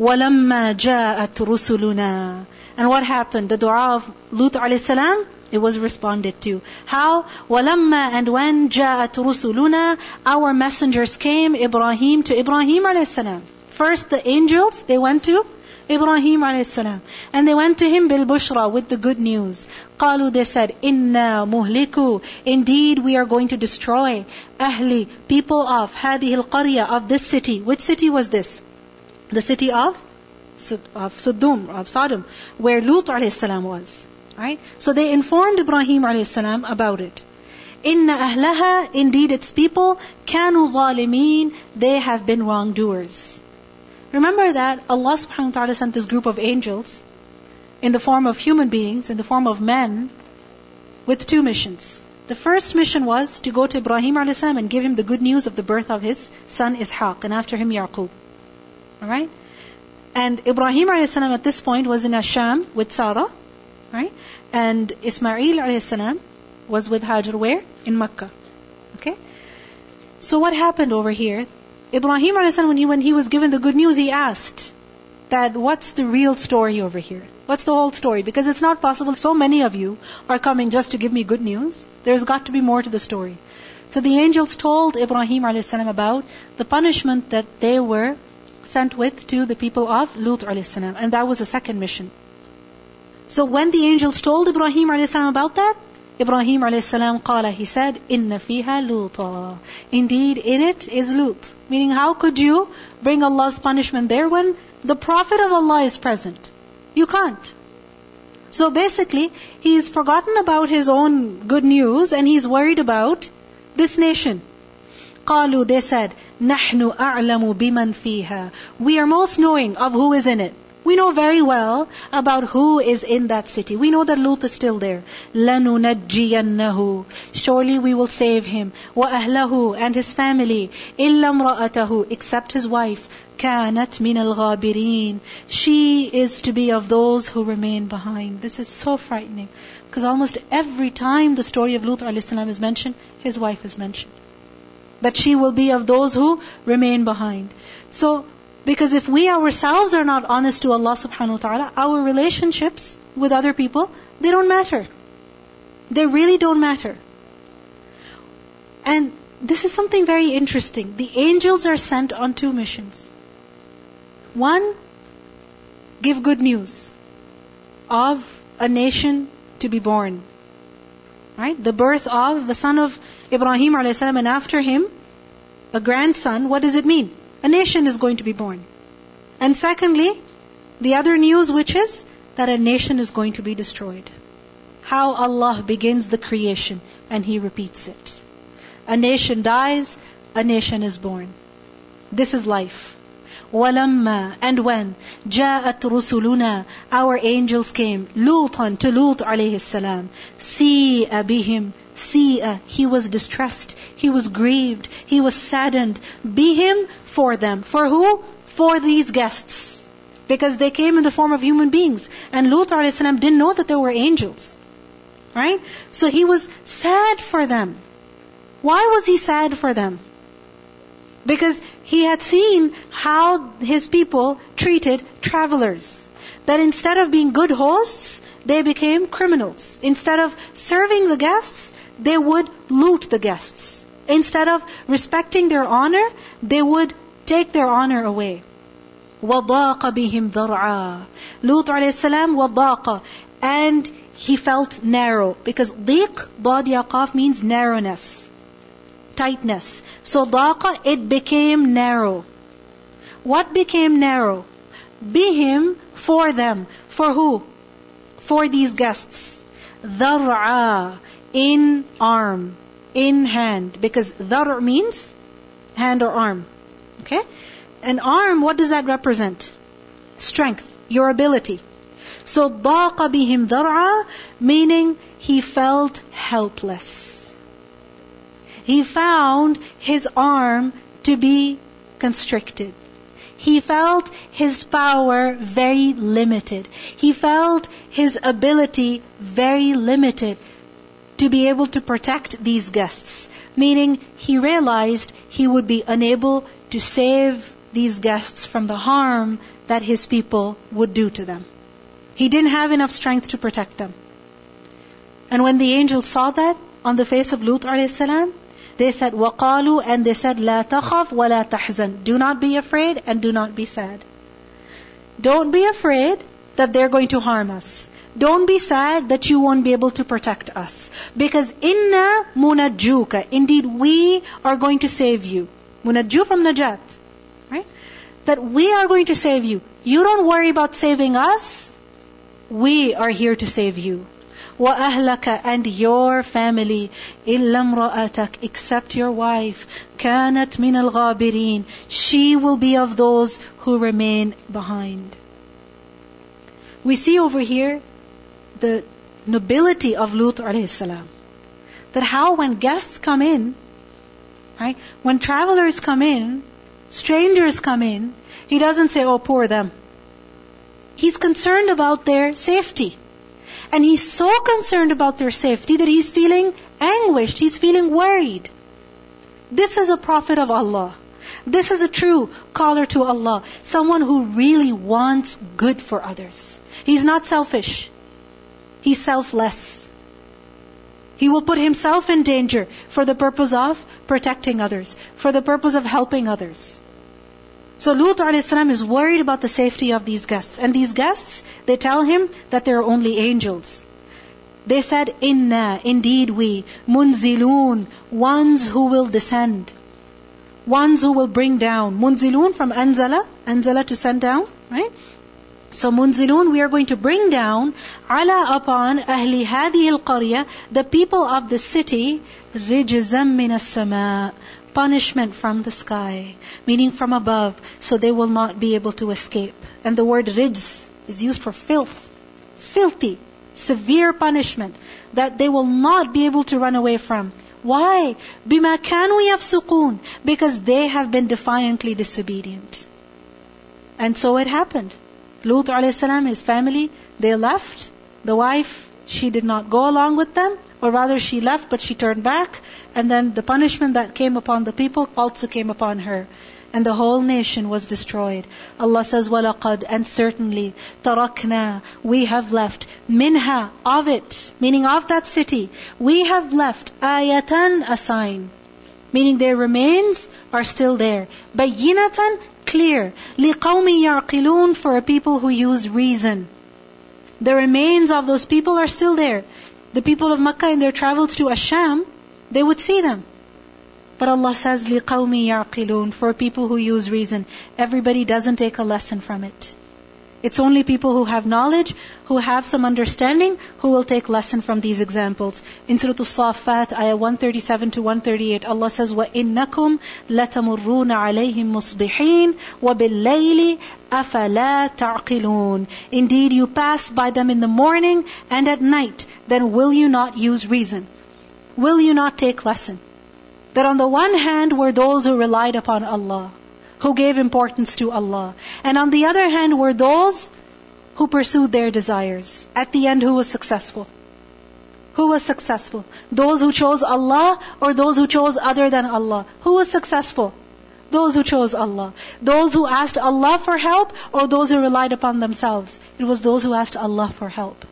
وَلَمَّا جَاءَتْ رُسُلُنَا And what happened? The dua of Lut alayhi salam, it was responded to. How? وَلَمَّا And when جَاءَتْ رُسُلُنَا Our messengers came, Ibrahim to Ibrahim alayhi salam. First the angels, they went to Ibrahim alayhi And they went to him bil bushra with the good news. قالوا they said, Inna muhliku. Indeed we are going to destroy ahli, people of هذه القرية of this city. Which city was this? The city of of Sodom, of Sodom, where Lut alayhi was. Right? So they informed Ibrahim alayhi about it. Inna ahlaha, indeed its people, kanu zalimin, they have been wrongdoers. Remember that Allah subhanahu wa ta'ala sent this group of angels in the form of human beings, in the form of men, with two missions. The first mission was to go to Ibrahim a.s. and give him the good news of the birth of his son Ishaq, and after him Yaqub. Alright? And Ibrahim a.s. at this point was in Asham with Sarah, right? And Ismail a.s. was with Hajar where? In Makkah. Okay? So what happened over here? Ibrahim when he, when he was given the good news, he asked that what's the real story over here? What's the whole story? Because it's not possible. So many of you are coming just to give me good news. There's got to be more to the story. So the angels told Ibrahim about the punishment that they were sent with to the people of Lut and that was a second mission. So when the angels told Ibrahim alayhi about that, Ibrahim alayhi qala, he said, Inna fiha luta. Indeed, in it is Lut. Meaning, how could you bring Allah's punishment there when the Prophet of Allah is present? You can't. So basically, he's forgotten about his own good news and he's worried about this nation. قالوا, they said, نحن أعلم بمن فيها. We are most knowing of who is in it. We know very well about who is in that city. We know that Lut is still there. لَنُنَجِّيَنَّهُ Surely we will save him. وَأَهْلَهُ And his family. إِلَّا امْرَأَتَهُ Except his wife. كَانَتْ مِنَ الْغَابِرِينَ She is to be of those who remain behind. This is so frightening. Because almost every time the story of Lut is mentioned, his wife is mentioned. That she will be of those who remain behind. So, because if we ourselves are not honest to Allah subhanahu wa ta'ala, our relationships with other people, they don't matter. They really don't matter. And this is something very interesting. The angels are sent on two missions. One, give good news of a nation to be born. Right? The birth of the son of Ibrahim and after him, a grandson, what does it mean? a nation is going to be born. And secondly, the other news which is that a nation is going to be destroyed. How Allah begins the creation and He repeats it. A nation dies, a nation is born. This is life. وَلَمَّا And when جَاءَتْ رُسُلُنَا Our angels came, لُوطًا to Lut alayhi salam. سِيءَ بِهِمْ See, he was distressed, he was grieved, he was saddened. Be him for them. For who? For these guests. Because they came in the form of human beings. And Lut a.s. didn't know that they were angels. Right? So he was sad for them. Why was he sad for them? Because he had seen how his people treated travelers. That instead of being good hosts, they became criminals. Instead of serving the guests, they would loot the guests. Instead of respecting their honor, they would take their honor away. وَضَاقَ بِهِمْ ذَرْعًا Lut alayhi salam وَضَاقَ And he felt narrow. Because ضيق, ضاد يقاف means narrowness. Tightness. So ضاق, it became narrow. What became narrow? Bihim, for them. For who? For these guests. ذَرْعًا in arm, in hand. Because dhar means hand or arm. Okay? An arm, what does that represent? Strength, your ability. So ضاق بهم ذرعا meaning he felt helpless. He found his arm to be constricted. He felt his power very limited. He felt his ability very limited to be able to protect these guests. Meaning, he realized he would be unable to save these guests from the harm that his people would do to them. He didn't have enough strength to protect them. And when the angel saw that on the face of Lut alayhi they said, وَقَالُوا And they said, لَا تَخَفْ وَلَا تَحْزَنْ Do not be afraid and do not be sad. Don't be afraid that they're going to harm us. Don't be sad that you won't be able to protect us. Because inna munajjuka. Indeed, we are going to save you. Munajju from najat. Right? That we are going to save you. You don't worry about saving us. We are here to save you. وأهلك and your family إلا امرأتك except your wife كانت من الغابرين she will be of those who remain behind we see over here the nobility of Lut alayhi salam. That how when guests come in, right, when travelers come in, strangers come in, he doesn't say, oh, poor them. He's concerned about their safety. And he's so concerned about their safety that he's feeling anguished, he's feeling worried. This is a prophet of Allah. This is a true caller to Allah. Someone who really wants good for others. He's not selfish. He's selfless. He will put himself in danger for the purpose of protecting others, for the purpose of helping others. So Lut a.s. is worried about the safety of these guests. And these guests, they tell him that they're only angels. They said, Inna, indeed we, munzilun, ones who will descend. Ones who will bring down. Munzilun from anzala, anzala to send down, right? So munzilun, we are going to bring down ala upon ahli hadi al the people of the city, rijzam min as punishment from the sky, meaning from above, so they will not be able to escape. And the word rijz is used for filth, filthy, severe punishment that they will not be able to run away from. Why? بِمَا كَانُوا يَفْسُقُونَ Because they have been defiantly disobedient. And so it happened. Lut a.s., his family, they left. The wife, she did not go along with them, or rather she left but she turned back. And then the punishment that came upon the people also came upon her. And the whole nation was destroyed. Allah says, وَلَقَدْ And certainly, تَرَكْنَا We have left, minha, of it, meaning of that city, we have left ayatan, a sign. Meaning their remains are still there. Bayinatan, clear. لِقَوْمِ يَعْقِلُونَ For a people who use reason. The remains of those people are still there. The people of Makkah in their travels to Asham, they would see them. But Allah says, لِقَوْمِ يَعْقِلُونَ For people who use reason. Everybody doesn't take a lesson from it. It's only people who have knowledge, who have some understanding, who will take lesson from these examples. In Surah Al-Saffat, ayah 137 to 138, Allah says, وَإِنَّكُمْ لَتَمُرُّونَ عَلَيْهِمْ مُصْبِحِينَ وَبِاللَّيْلِ أَفَلَا تَعْقِلُونَ Indeed, you pass by them in the morning and at night, then will you not use reason? Will you not take lesson? That on the one hand were those who relied upon Allah who gave importance to Allah. And on the other hand were those who pursued their desires. At the end, who was successful? Who was successful? Those who chose Allah or those who chose other than Allah? Who was successful? Those who chose Allah. Those who asked Allah for help or those who relied upon themselves? It was those who asked Allah for help.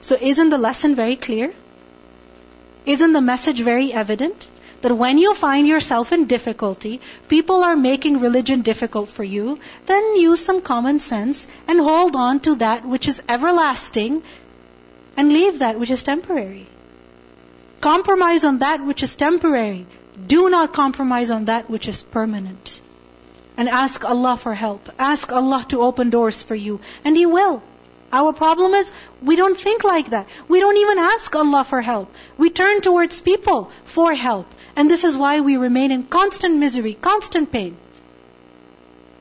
So isn't the lesson very clear? Isn't the message very evident? That when you find yourself in difficulty, people are making religion difficult for you, then use some common sense and hold on to that which is everlasting and leave that which is temporary. Compromise on that which is temporary. Do not compromise on that which is permanent. And ask Allah for help. Ask Allah to open doors for you. And He will. Our problem is we don't think like that. We don't even ask Allah for help. We turn towards people for help. And this is why we remain in constant misery, constant pain.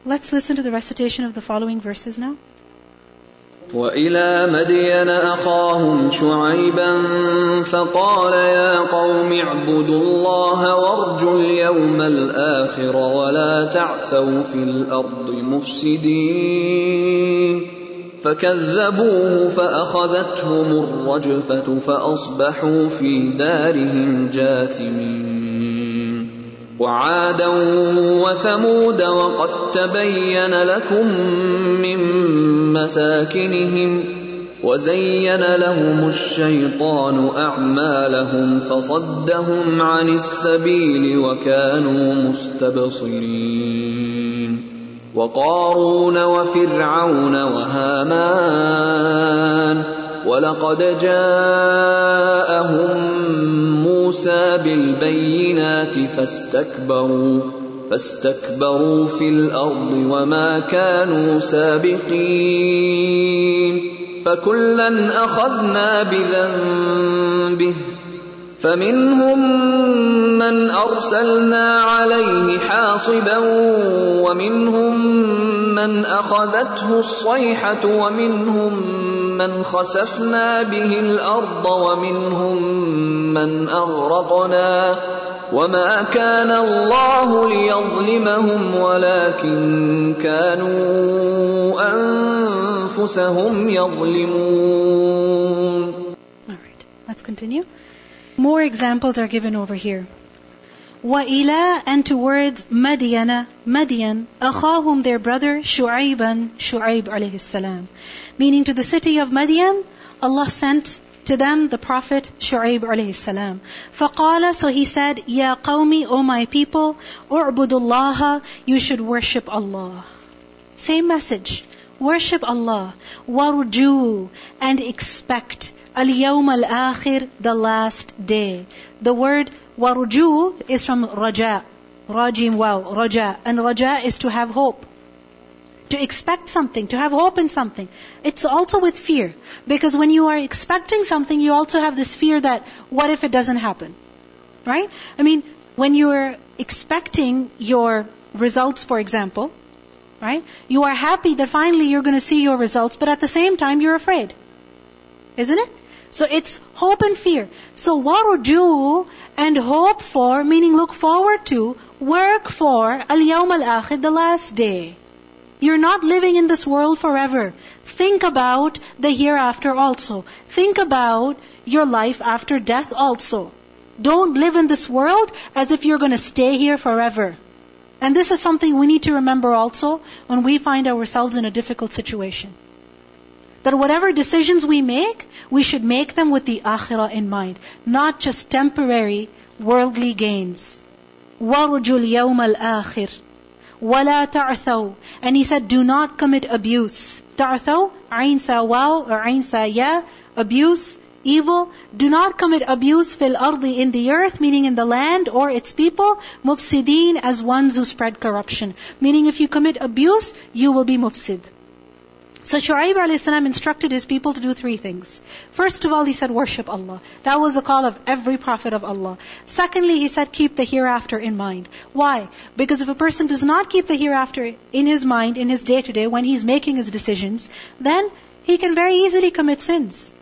Let's listen to the recitation of the following verses now. وإلى مدين أخاهم شعيبا فقال يا قوم اعبدوا الله وارجوا اليوم الآخر ولا تعثوا في الأرض مفسدين فكذبوه فأخذتهم الرجفة فأصبحوا في دارهم جاثمين. وعادا وثمود وقد تبين لكم من مساكنهم وزين لهم الشيطان أعمالهم فصدهم عن السبيل وكانوا مستبصرين. وقارون وفرعون وهامان ولقد جاءهم موسى بالبينات فاستكبروا فاستكبروا في الأرض وما كانوا سابقين فكلا أخذنا بذنبه فمنهم من أرسلنا عليه حاصبا ومنهم من أخذته الصيحة ومنهم من خسفنا به الأرض ومنهم من أغرقنا وما كان الله ليظلمهم ولكن كانوا أنفسهم يظلمون All right, let's continue. More examples are given over here. وإلى and towards مدين Madian أخاهم their brother شعيبا شعيب عليه السلام meaning to the city of Madian Allah sent to them the prophet Shu'aib alayhi salam. فقال so he said يا قومي O my people اعبدوا الله you should worship Allah. Same message. Worship Allah. Warju and expect. Al Yawm al Akhir, the last day. The word warju is from raja. Rajim wow, raja. And raja is to have hope. To expect something, to have hope in something. It's also with fear. Because when you are expecting something, you also have this fear that, what if it doesn't happen? Right? I mean, when you're expecting your results, for example, right? You are happy that finally you're going to see your results, but at the same time you're afraid. Isn't it? So it's hope and fear. So waruju and hope for, meaning look forward to, work for al-yawm al-akhir, the last day. You're not living in this world forever. Think about the hereafter also. Think about your life after death also. Don't live in this world as if you're going to stay here forever. And this is something we need to remember also when we find ourselves in a difficult situation. That whatever decisions we make, we should make them with the akhirah in mind, not just temporary worldly gains. وَرُجُوا الْيَوْمَ الْآخِرِ وَلَا تَعْثَوْا And he said, do not commit abuse. تَعْثَوْا عين sa wow or عين sa ya, abuse, evil. Do not commit abuse fil ardi in the earth, meaning in the land or its people. Mufsideen as ones who spread corruption. Meaning if you commit abuse, you will be mufsid. So Shu'aib a.s. instructed his people to do three things. First of all, he said, worship Allah. That was the call of every prophet of Allah. Secondly, he said, keep the hereafter in mind. Why? Because if a person does not keep the hereafter in his mind, in his day to day, when he's making his decisions, then he can very easily commit sins.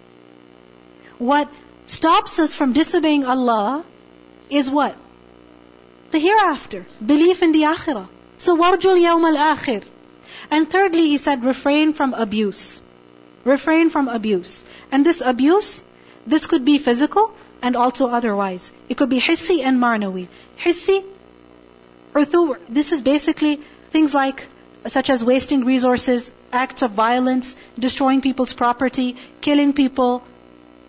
What stops us from disobeying Allah is what? The hereafter. Belief in the akhirah. So, warjul yawm al-akhir. And thirdly, he said, refrain from abuse. Refrain from abuse. And this abuse, this could be physical and also otherwise. It could be hissi and marnawi. Hissi, urthu, this is basically things like, such as wasting resources, acts of violence, destroying people's property, killing people.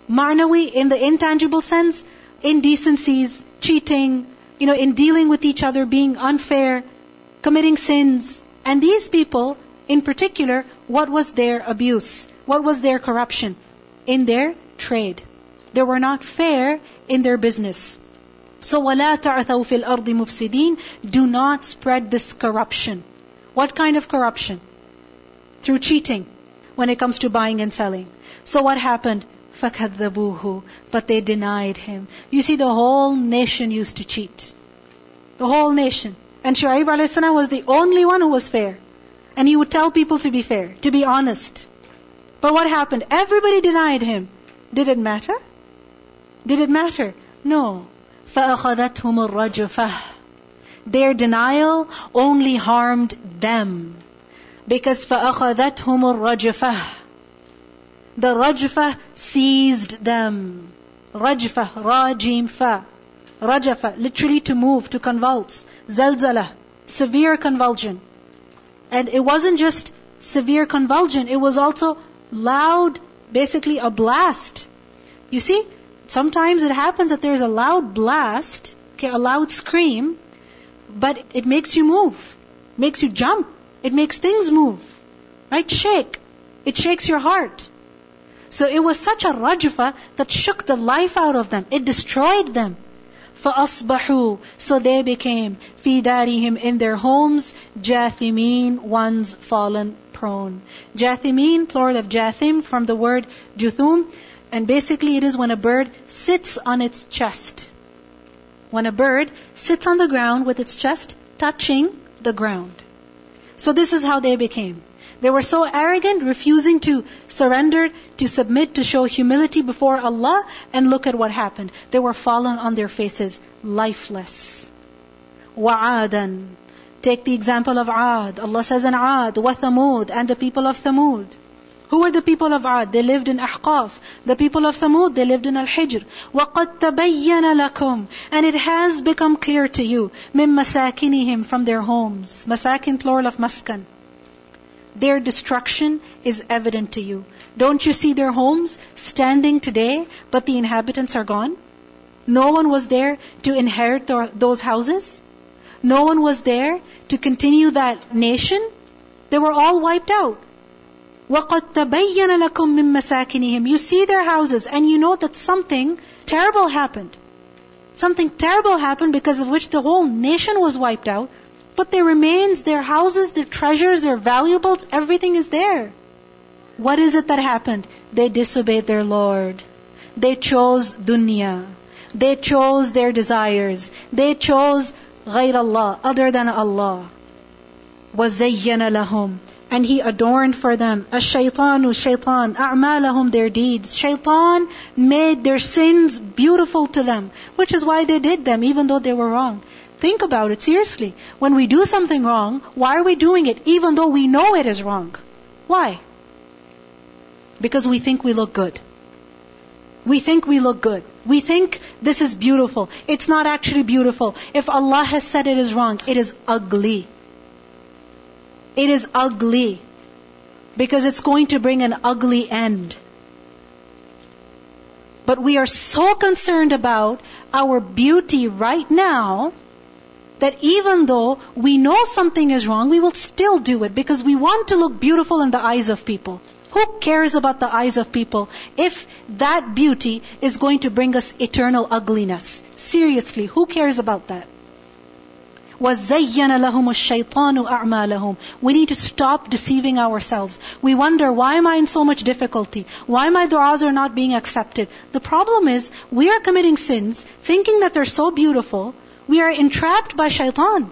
Marnawi, in the intangible sense, indecencies, cheating, you know, in dealing with each other, being unfair, committing sins, and these people, in particular, what was their abuse? What was their corruption? In their trade. They were not fair in their business. So وَلَا تَعْثَوْا فِي الْأَرْضِ مُفْسِدِينَ Do not spread this corruption. What kind of corruption? Through cheating, when it comes to buying and selling. So what happened? فَكَذَّبُوهُ But they denied him. You see, the whole nation used to cheat. The whole nation. And Shu'aib a.s. was the only one who was fair. And he would tell people to be fair, to be honest. But what happened? Everybody denied him. Did it matter? Did it matter? No. فَأَخَذَتْهُمُ الرَّجْفَةِ Their denial only harmed them. Because فَأَخَذَتْهُمُ الرَّجْفَةِ the rajfah seized them. Rajfah, rajim fa. Rajafa, literally to move, to convulse. Zalzala, severe convulsion. And it wasn't just severe convulsion, it was also loud, basically a blast. You see, sometimes it happens that there's a loud blast, okay, a loud scream, but it makes you move, makes you jump, it makes things move, right? Shake. It shakes your heart. So it was such a rajfa that shook the life out of them. It destroyed them. فَأَصْبَحُوا So they became فِي دَارِهِمْ In their homes, جَاثِمِينَ Ones fallen prone. Jathimin, plural of jathim, from the word juthum. And basically it is when a bird sits on its chest. When a bird sits on the ground with its chest touching the ground. So this is how they became. They were so arrogant, refusing to surrender, to submit, to show humility before Allah, and look at what happened. They were fallen on their faces, lifeless. وَعَادًا Take the example of Ad. Allah says in Ad, وَثَمُود, and the people of Thamud. Who were the people of Ad? They lived in Ahqaf. The people of Thamud, they lived in Al-Hijr. وَقَدْ تَبَيَّنَ لَكُمْ And it has become clear to you, مِن مَسَاكِنِهِمْ From their homes. Masakin, plural of maskan. Their destruction is evident to you. Don't you see their homes standing today, but the inhabitants are gone? No one was there to inherit those houses. No one was there to continue that nation. They were all wiped out. وَقَدْ تَبَيَّنَ لَكُم مِّن مَسَاكِنِهِمْ You see their houses and you know that something terrible happened. Something terrible happened because of which the whole nation was wiped out. But their remains, their houses, their treasures, their valuables, everything is there. What is it that happened? They disobeyed their Lord. They chose dunya. They chose their desires. They chose غير Allah, other than Allah. وَزَيَّنَ لَهُمْ And He adorned for them الشيطان shaitan أعمالهم their deeds. Shaitan made their sins beautiful to them, which is why they did them even though they were wrong. Think about it seriously. When we do something wrong, why are we doing it even though we know it is wrong? Why? Because we think we look good. We think we look good. We think this is beautiful. It's not actually beautiful. If Allah has said it is wrong, it is ugly. It is ugly. Because it's going to bring an ugly end. But we are so concerned about our beauty right now that even though we know something is wrong, we will still do it because we want to look beautiful in the eyes of people. Who cares about the eyes of people if that beauty is going to bring us eternal ugliness? Seriously, who cares about that? وَزَيَّنَ لَهُمُ الشَّيْطَانُ أَعْمَالَهُمْ We need to stop deceiving ourselves. We wonder, why am I in so much difficulty? Why my du'as are not being accepted? The problem is, we are committing sins, thinking that they're so beautiful, we are entrapped by shaitan.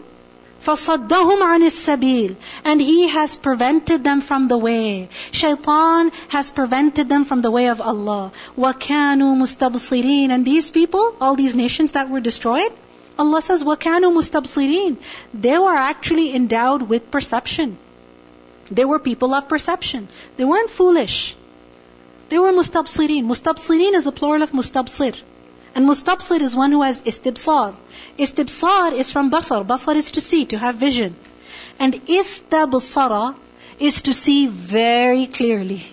فَصَدَّهُمْ عَنِ السَّبِيلِ And he has prevented them from the way. Shaitan has prevented them from the way of Allah. وَكَانُوا مُسْتَبْصِرِينَ And these people, all these nations that were destroyed, Allah says, وَكَانُوا مُسْتَبْصِرِينَ They were actually endowed with perception. They were people of perception. They weren't foolish. They were mustabsirin. Mustabsirin is the plural of mustabsir. And mustabsir is one who has istibsar. Istibsar is from basar. Basar is to see, to have vision. And istabsara is to see very clearly.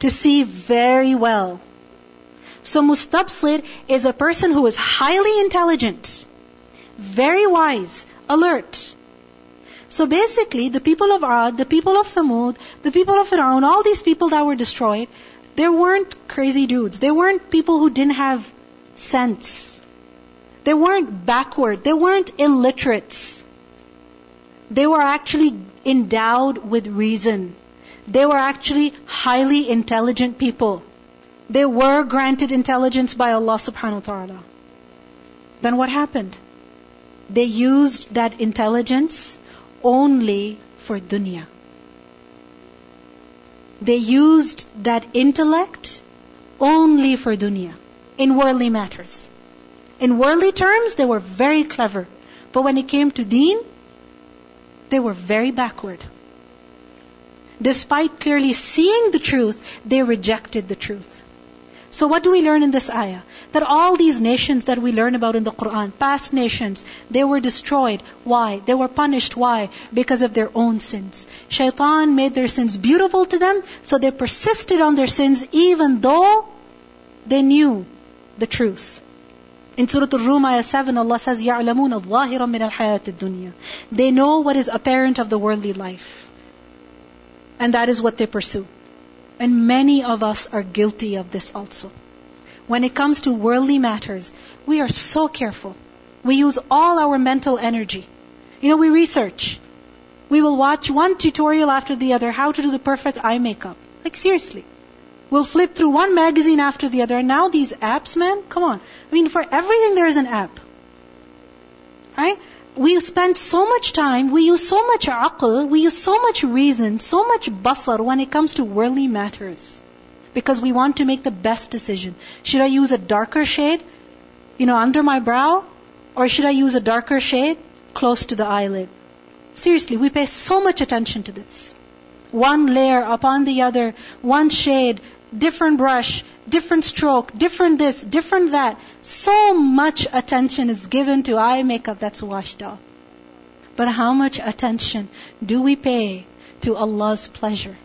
To see very well. So mustabsir is a person who is highly intelligent, very wise, alert. So basically, the people of Ad, the people of Thamud, the people of Fir'aun, all these people that were destroyed, they weren't crazy dudes. They weren't people who didn't have sense. They weren't backward. They weren't illiterates. They were actually endowed with reason. They were actually highly intelligent people. They were granted intelligence by Allah subhanahu wa ta'ala. Then what happened? They used that intelligence only for dunya. They used that intellect only for dunya in worldly matters. In worldly terms, they were very clever. But when it came to deen, they were very backward. Despite clearly seeing the truth, they rejected the truth. So what do we learn in this ayah? That all these nations that we learn about in the Quran, past nations, they were destroyed. Why? They were punished. Why? Because of their own sins. Shaitan made their sins beautiful to them, so they persisted on their sins even though they knew the truth. In Surah Al-Rum, ayah 7, Allah says, يَعْلَمُونَ ظَاهِرًا مِنَ الْحَيَاةِ الدُّنْيَا They know what is apparent of the worldly life. And that is what they pursue. And many of us are guilty of this also. When it comes to worldly matters, we are so careful. We use all our mental energy. You know, we research. We will watch one tutorial after the other how to do the perfect eye makeup. Like seriously. We'll flip through one magazine after the other. And now these apps, man, come on. I mean, for everything there is an app. Right? we spend so much time, we use so much aql, we use so much reason, so much basar when it comes to worldly matters. Because we want to make the best decision. Should I use a darker shade, you know, under my brow? Or should I use a darker shade close to the eyelid? Seriously, we pay so much attention to this. One layer upon the other, one shade, different brush, different stroke, different this, different that. So much attention is given to eye makeup that's washed off. But how much attention do we pay to Allah's pleasure?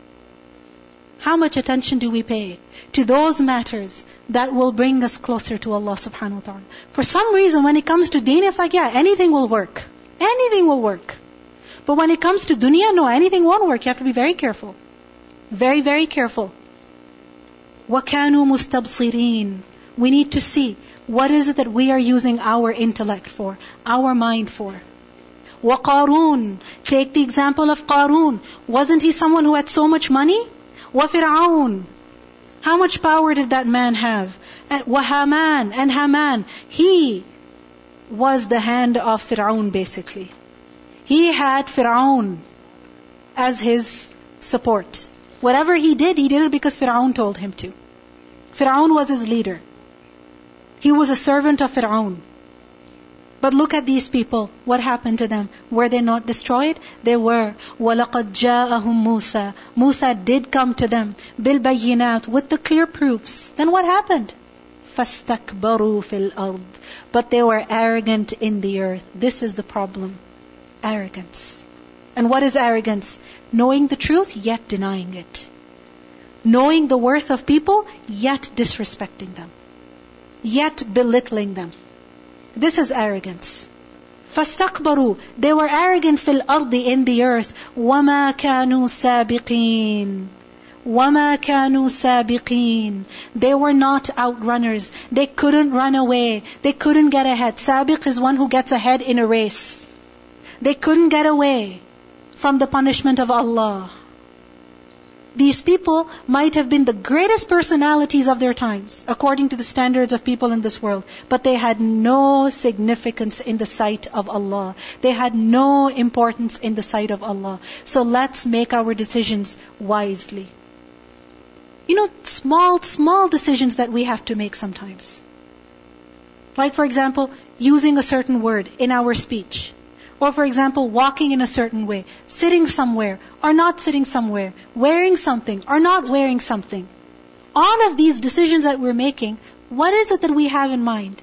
How much attention do we pay to those matters that will bring us closer to Allah subhanahu wa ta'ala? For some reason, when it comes to deen, it's like, yeah, anything will work. Anything will work. But when it comes to dunya, no, anything won't work. You have to be very careful. Very, very careful. وَكَانُوا مُسْتَبْصِرِينَ We need to see what is it that we are using our intellect for, our mind for. وَقَارُونَ Take the example of Qarun. Wasn't he someone who had so much money? وَفِرْعَوْنَ How much power did that man have? وَهَامَانَ And Haman. He was the hand of Fir'aun basically. He had Fir'aun as his support. Whatever he did, he did it because Fir'aun told him to. Fir'aun was his leader. He was a servant of Fir'aun. But look at these people. What happened to them? Were they not destroyed? They were. وَلَقَدْ جَاءَهُمْ Musa. Musa did come to them. بِالْبَيِّنَاتِ With the clear proofs. Then what happened? فَاسْتَكْبَرُوا فِي الْأَرْضِ But they were arrogant in the earth. This is the problem. Arrogance. And what is arrogance? Knowing the truth, yet denying it. Knowing the worth of people, yet disrespecting them. Yet belittling them. This is arrogance. فَاسْتَكْبَرُوا They were arrogant fil ardi in the earth. وَمَا كَانُوا سَابِقِينَ وَمَا كَانُوا سَابِقِينَ They were not outrunners. They couldn't run away. They couldn't get ahead. Sabiq is one who gets ahead in a race. They couldn't get away from the punishment of Allah. These people might have been the greatest personalities of their times, according to the standards of people in this world, but they had no significance in the sight of Allah. They had no importance in the sight of Allah. So let's make our decisions wisely. You know, small, small decisions that we have to make sometimes. Like, for example, using a certain word in our speech. Or for example, walking in a certain way, sitting somewhere or not sitting somewhere, wearing something or not wearing something. All of these decisions that we're making, what is it that we have in mind?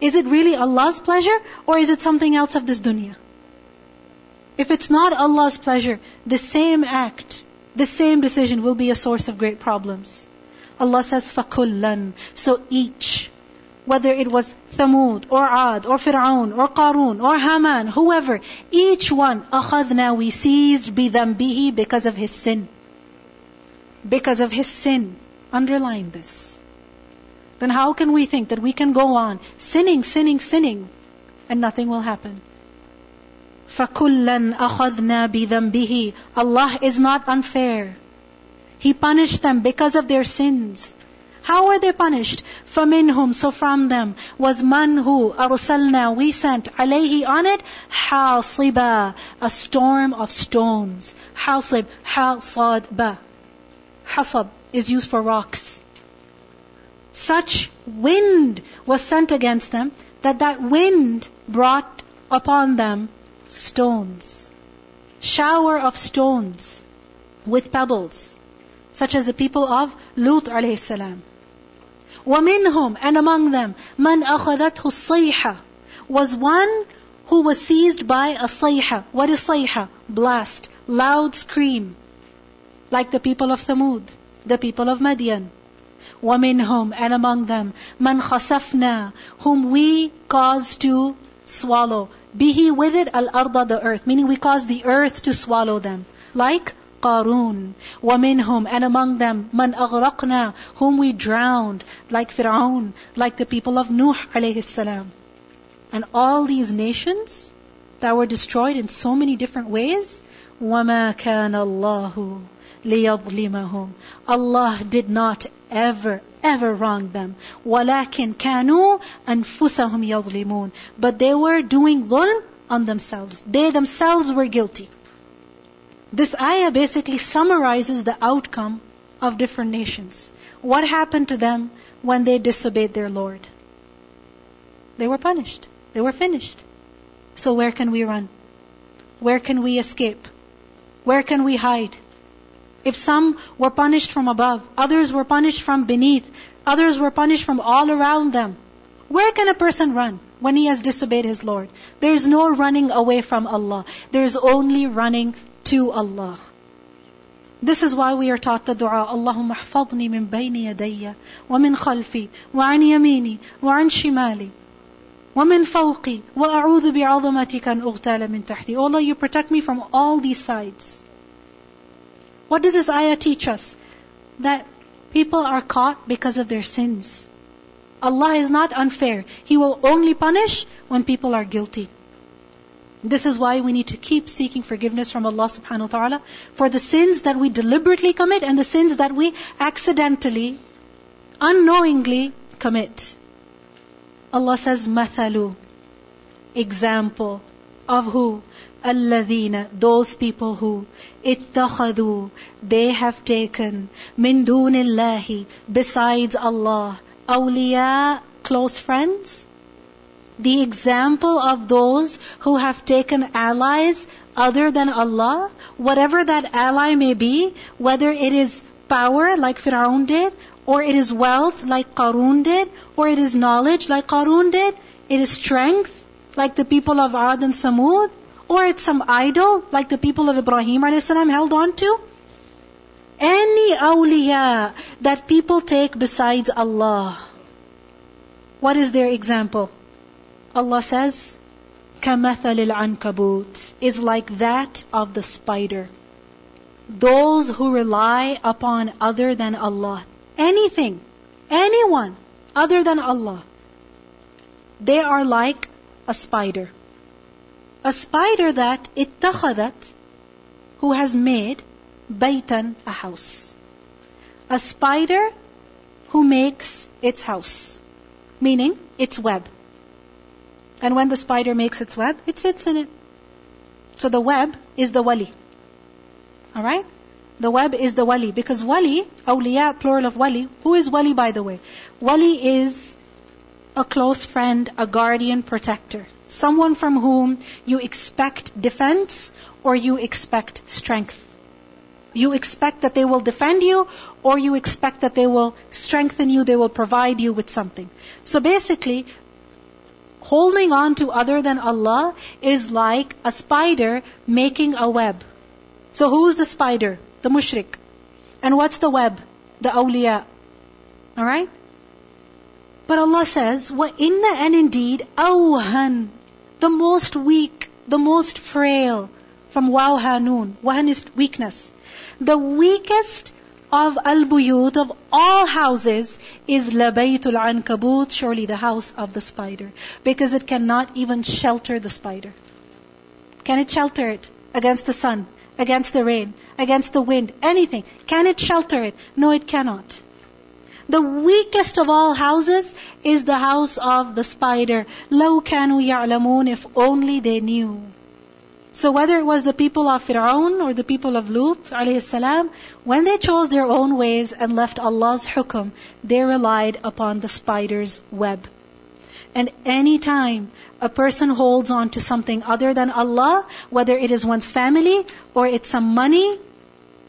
Is it really Allah's pleasure or is it something else of this dunya? If it's not Allah's pleasure, the same act, the same decision will be a source of great problems. Allah says, فَكُلًّا So each, whether it was Thamud or Ad or Fir'aun or Qarun or Haman, whoever, each one, أخذنا, we seized بذنبه because of his sin. Because of his sin. Underline this. Then how can we think that we can go on sinning, sinning, sinning, and nothing will happen? فَكُلًّا أَخَذْنَا بِذَنْبِهِ Allah is not unfair. He punished them because of their sins. How were they punished? فَمِنْهُمْ So from them was man who أَرْسَلْنَا We sent عَلَيْهِ on it حَاصِبًا A storm of stones. حاصب حاصب Hasab is used for rocks. Such wind was sent against them that that wind brought upon them stones. Shower of stones with pebbles, such as the people of Lut alayhi salam. وَمِنْهُمْ And among them, مَنْ أَخَذَتْهُ الصَّيْحَةُ Was one who was seized by a sayha. What is sayha? Blast. Loud scream. Like the people of Thamud, the people of Madian. وَمِنْهُمْ And among them, مَنْ خَسَفْنَا Whom we caused to swallow. Bihi with it al-arda, the earth. Meaning we caused the earth to swallow them. Like قارون ومنهم and among them من أغرقنا whom we drowned like Fir'aun like the people of Nuh alayhi salam and all these nations that were destroyed in so many different ways وما كان الله ليظلمهم Allah did not ever ever wrong them ولكن كانوا أنفسهم يظلمون but they were doing dhulm on themselves they themselves were guilty this ayah basically summarizes the outcome of different nations. What happened to them when they disobeyed their Lord? They were punished. They were finished. So where can we run? Where can we escape? Where can we hide? If some were punished from above, others were punished from beneath, others were punished from all around them, where can a person run when he has disobeyed his Lord? There is no running away from Allah. There is only running to Allah. This is why we are taught the dua, Allahumma ahfadni min bayni yadayya, wa min khalfi, wa an yamini, wa an shimali, wa min fawqi, wa a'udhu bi'azamatika an ughtala min tahti. Allah, you protect me from all these sides. What does this ayah teach us? That people are caught because of their sins. Allah is not unfair. He will only punish when people are guilty. This is why we need to keep seeking forgiveness from Allah subhanahu wa ta'ala for the sins that we deliberately commit and the sins that we accidentally, unknowingly commit. Allah says, Mathalu, example of who? Alladhina, those people who ittakhadu, they have taken min dunillahi, besides Allah, awliya, close friends, the example of those who have taken allies other than Allah, whatever that ally may be, whether it is power like Fir'aun did, or it is wealth like Qarun did, or it is knowledge like Qarun did, it is strength like the people of Ad and Samud, or it's some idol like the people of Ibrahim a.s. held on to. Any awliya that people take besides Allah, what is their example? Allah says, كَمَثَلِ الْعَنْكَبُوتِ is like that of the spider. Those who rely upon other than Allah, anything, anyone other than Allah, they are like a spider. A spider that اتخذت, who has made baytan, a house. A spider who makes its house, meaning its web. And when the spider makes its web, it sits in it. So the web is the wali. Alright? The web is the wali. Because wali, awliya, plural of wali. Who is wali by the way? Wali is a close friend, a guardian, protector. Someone from whom you expect defense or you expect strength. You expect that they will defend you or you expect that they will strengthen you, they will provide you with something. So basically, Holding on to other than Allah is like a spider making a web. So who's the spider? The mushrik. And what's the web? The awliya. Alright? But Allah says, "Wa inna and indeed awhan, the most weak, the most frail, from wawhanun. Wahan is weakness. The weakest of al-buyut, of all houses, is labaytul ankabut, surely the house of the spider. Because it cannot even shelter the spider. Can it shelter it against the sun, against the rain, against the wind, anything? Can it shelter it? No, it cannot. The weakest of all houses is the house of the spider. لو كانوا يعلمون if only they knew. So whether it was the people of Fir'aun or the people of Lut salam, when they chose their own ways and left Allah's hukum, they relied upon the spider's web. And any time a person holds on to something other than Allah, whether it is one's family or it's some money,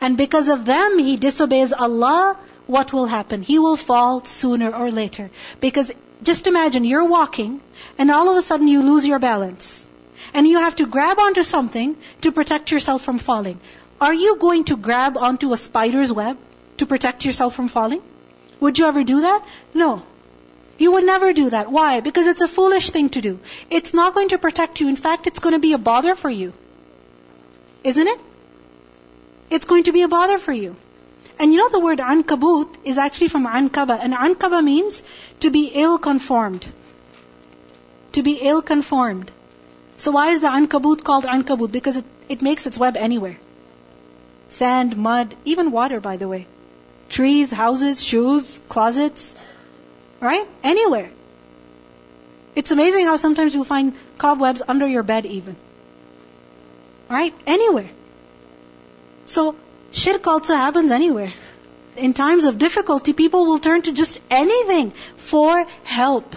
and because of them he disobeys Allah, what will happen? He will fall sooner or later. Because just imagine you're walking and all of a sudden you lose your balance. And you have to grab onto something to protect yourself from falling. Are you going to grab onto a spider's web to protect yourself from falling? Would you ever do that? No. You would never do that. Why? Because it's a foolish thing to do. It's not going to protect you. In fact, it's going to be a bother for you. Isn't it? It's going to be a bother for you. And you know the word ankabut is actually from ankaba. And ankaba means to be ill conformed. To be ill conformed. So why is the ankabut called ankabut? Because it, it makes its web anywhere. Sand, mud, even water by the way. Trees, houses, shoes, closets. Right? Anywhere. It's amazing how sometimes you'll find cobwebs under your bed even. Right? Anywhere. So, shirk also happens anywhere. In times of difficulty, people will turn to just anything for help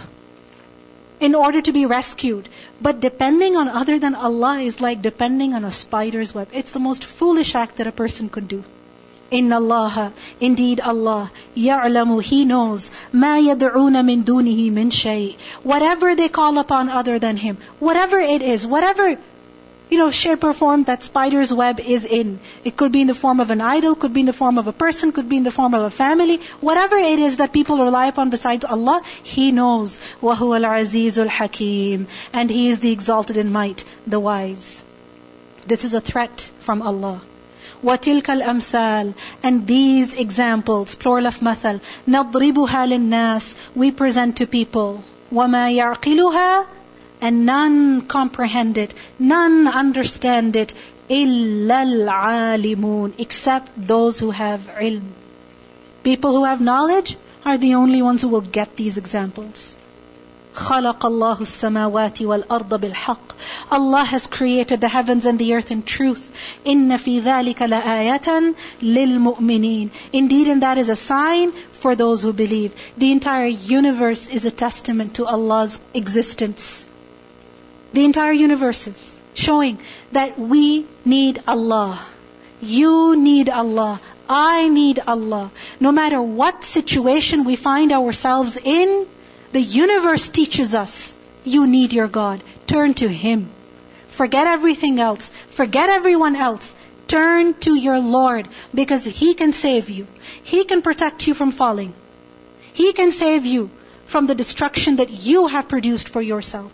in order to be rescued. But depending on other than Allah is like depending on a spider's web. It's the most foolish act that a person could do. Inna Allah, indeed Allah, ya'lamu, He knows, ma yad'una min dunihi min shay. Whatever they call upon other than Him, whatever it is, whatever you know, shape or form that spider's web is in. It could be in the form of an idol, could be in the form of a person, could be in the form of a family. Whatever it is that people rely upon besides Allah, He knows. وَهُوَ الْعَزِيزُ الْحَكِيمُ And He is the exalted in might, the wise. This is a threat from Allah. وَتِلْكَ الْأَمْثَالِ And these examples, plural of mathal, نَضْرِبُهَا لِلنَّاسِ We present to people. وَمَا يَعْقِلُهَا and none comprehend it, none understand it, إِلَّا الْعَالِمُونَ except those who have ilm. People who have knowledge are the only ones who will get these examples. خلق الله السماوات والأرض بالحق Allah has created the heavens and the earth in truth إن في ذلك لآية للمؤمنين Indeed and that is a sign for those who believe The entire universe is a testament to Allah's existence the entire universes, showing that we need Allah. You need Allah. I need Allah. No matter what situation we find ourselves in, the universe teaches us, you need your God. Turn to Him. Forget everything else. Forget everyone else. Turn to your Lord because He can save you. He can protect you from falling. He can save you from the destruction that you have produced for yourself.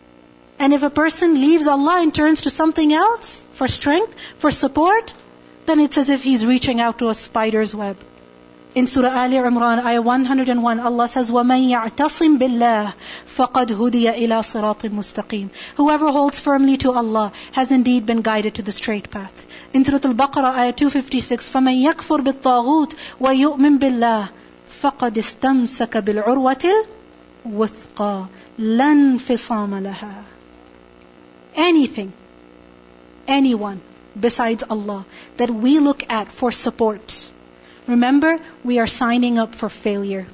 And if a person leaves Allah and turns to something else for strength, for support, then it's as if he's reaching out to a spider's web. In Surah Ali Imran, ayah 101, Allah says, وَمَن يَعْتَصِم بِاللَّهِ فَقَدْ هُدِيَ إِلَى صِرَاطٍ مُسْتَقِيمٍ Whoever holds firmly to Allah has indeed been guided to the straight path. In Surah Al-Baqarah, ayah 256, فَمَن يَكْفُرْ بِالطَّاغُوتِ وَيُؤْمِن بِاللَّهِ فَقَدْ اسْتَمْسَكَ بِالْعُرْوَةِ الْوُثْقَى لَا انفصام لها anything, anyone besides Allah that we look at for support, remember, we are signing up for failure.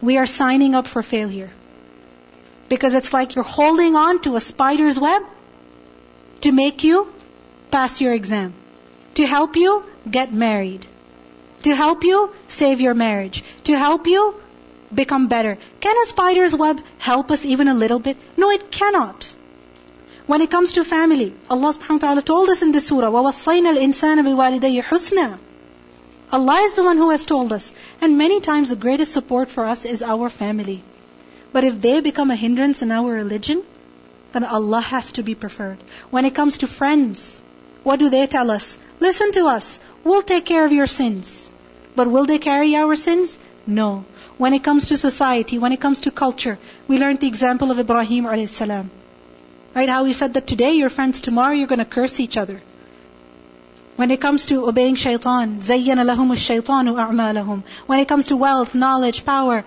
We are signing up for failure. Because it's like you're holding on to a spider's web to make you pass your exam, to help you get married, to help you save your marriage, to help you become better. Can a spider's web help us even a little bit? No, it cannot. When it comes to family, Allah subhanahu wa ta'ala told us in this surah, وَوَصَّيْنَا الْإِنسَانَ بِوَالِدَيْهِ حُسْنًا Allah is the one who has told us. And many times the greatest support for us is our family. But if they become a hindrance in our religion, then Allah has to be preferred. When it comes to friends, what do they tell us? Listen to us. We'll take care of your sins. But will they carry our sins? No. When it comes to society, when it comes to culture, we learned the example of Ibrahim alayhi salam. Right? How he said that today you're friends, tomorrow you're going to curse each other. When it comes to obeying shaitan, زَيَّنَ لَهُمُ الشَّيْطَانُ أَعْمَالَهُم When it comes to wealth, knowledge, power,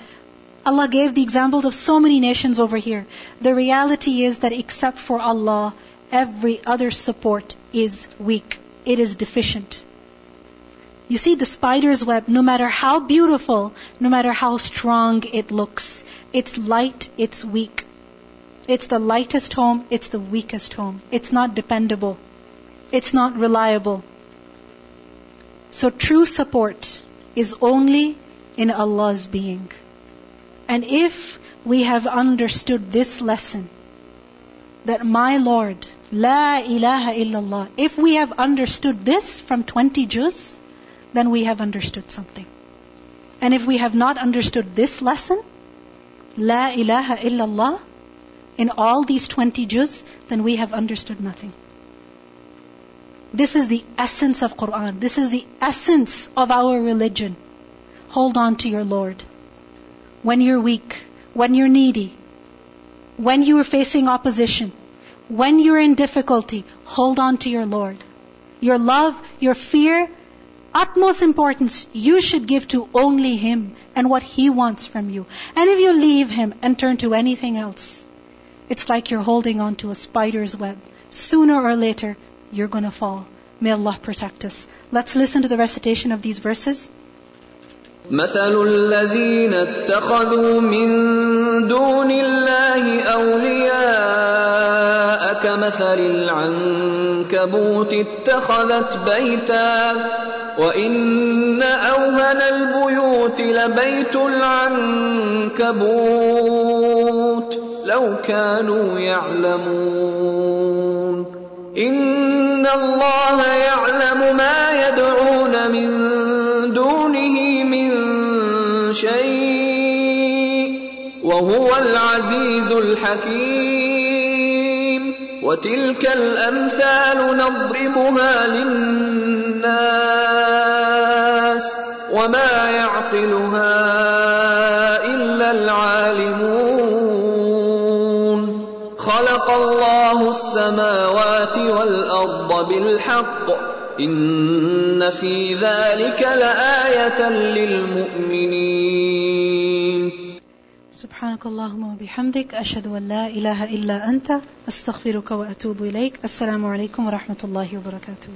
Allah gave the examples of so many nations over here. The reality is that except for Allah, every other support is weak. It is deficient. You see, the spider's web, no matter how beautiful, no matter how strong it looks, it's light, it's weak. It's the lightest home, it's the weakest home. It's not dependable. It's not reliable. So true support is only in Allah's being. And if we have understood this lesson, that my Lord, La ilaha illallah, if we have understood this from 20 juz, then we have understood something. And if we have not understood this lesson, La ilaha illallah, in all these 20 juz, then we have understood nothing. This is the essence of Quran. This is the essence of our religion. Hold on to your Lord. When you're weak, when you're needy, when you are facing opposition, when you're in difficulty, hold on to your Lord. Your love, your fear, utmost importance you should give to only Him and what He wants from you. And if you leave Him and turn to anything else, it's like you're holding on to a spider's web. Sooner or later, you're going to fall. May Allah protect us. Let's listen to the recitation of these verses. مثل الذين اتخذوا من دون الله أولياء كمثل العنكبوت اتخذت بيتا وإن أوهن البيوت لبيت العنكبوت لو كانوا يعلمون. إن الله يعلم ما يدعون من دونه من شيء وهو العزيز الحكيم. وتلك الأمثال نضربها للناس وما يعقلها الله السماوات والأرض بالحق إن في ذلك لآية للمؤمنين. سبحانك اللهم وبحمدك أشهد أن لا إله إلا أنت أستغفرك وأتوب إليك. السلام عليكم ورحمة الله وبركاته.